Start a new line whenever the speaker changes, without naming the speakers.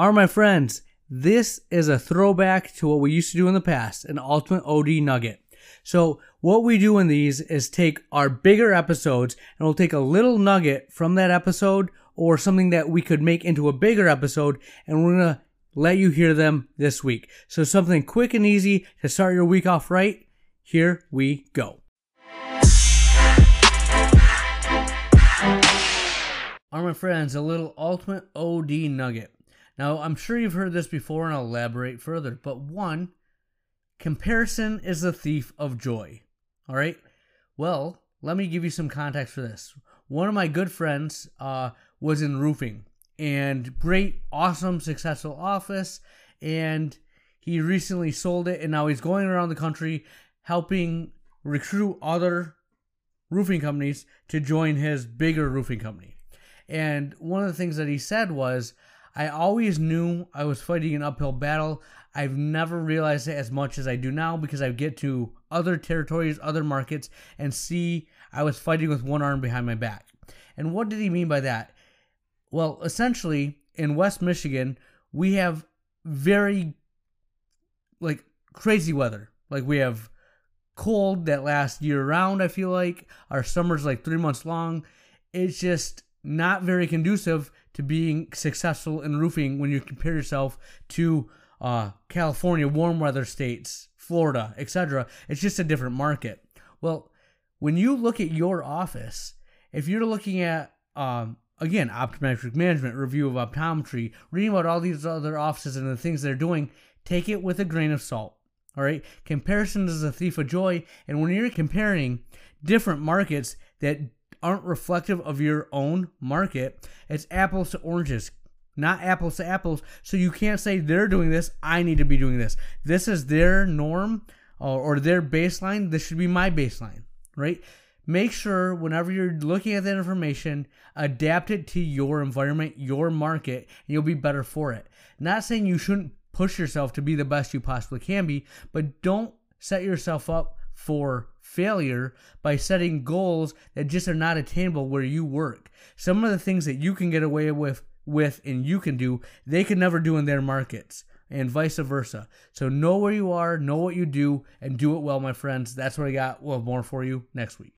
are my friends. This is a throwback to what we used to do in the past, an ultimate OD nugget. So what we do in these is take our bigger episodes and we'll take a little nugget from that episode or something that we could make into a bigger episode and we're going to let you hear them this week. So something quick and easy to start your week off right. Here we go. All my friends, a little ultimate OD nugget. Now, I'm sure you've heard this before and I'll elaborate further, but one, comparison is the thief of joy. All right? Well, let me give you some context for this. One of my good friends uh, was in roofing and great, awesome, successful office, and he recently sold it and now he's going around the country helping recruit other roofing companies to join his bigger roofing company. And one of the things that he said was, I always knew I was fighting an uphill battle. I've never realized it as much as I do now because I get to other territories, other markets, and see I was fighting with one arm behind my back. And what did he mean by that? Well, essentially, in West Michigan, we have very like crazy weather. Like we have cold that lasts year round, I feel like. Our summer's like three months long. It's just not very conducive to being successful in roofing when you compare yourself to uh, California, warm weather states, Florida, etc. It's just a different market. Well, when you look at your office, if you're looking at um, again optometric management, review of optometry, reading about all these other offices and the things they're doing, take it with a grain of salt. All right, comparison is a thief of joy, and when you're comparing different markets that aren't reflective of your own market. It's apples to oranges, not apples to apples. So you can't say they're doing this, I need to be doing this. This is their norm or, or their baseline. This should be my baseline, right? Make sure whenever you're looking at that information, adapt it to your environment, your market, and you'll be better for it. Not saying you shouldn't push yourself to be the best you possibly can be, but don't set yourself up for failure by setting goals that just are not attainable where you work. Some of the things that you can get away with with and you can do, they can never do in their markets and vice versa. So know where you are, know what you do and do it well, my friends. That's what I got. We'll have more for you next week.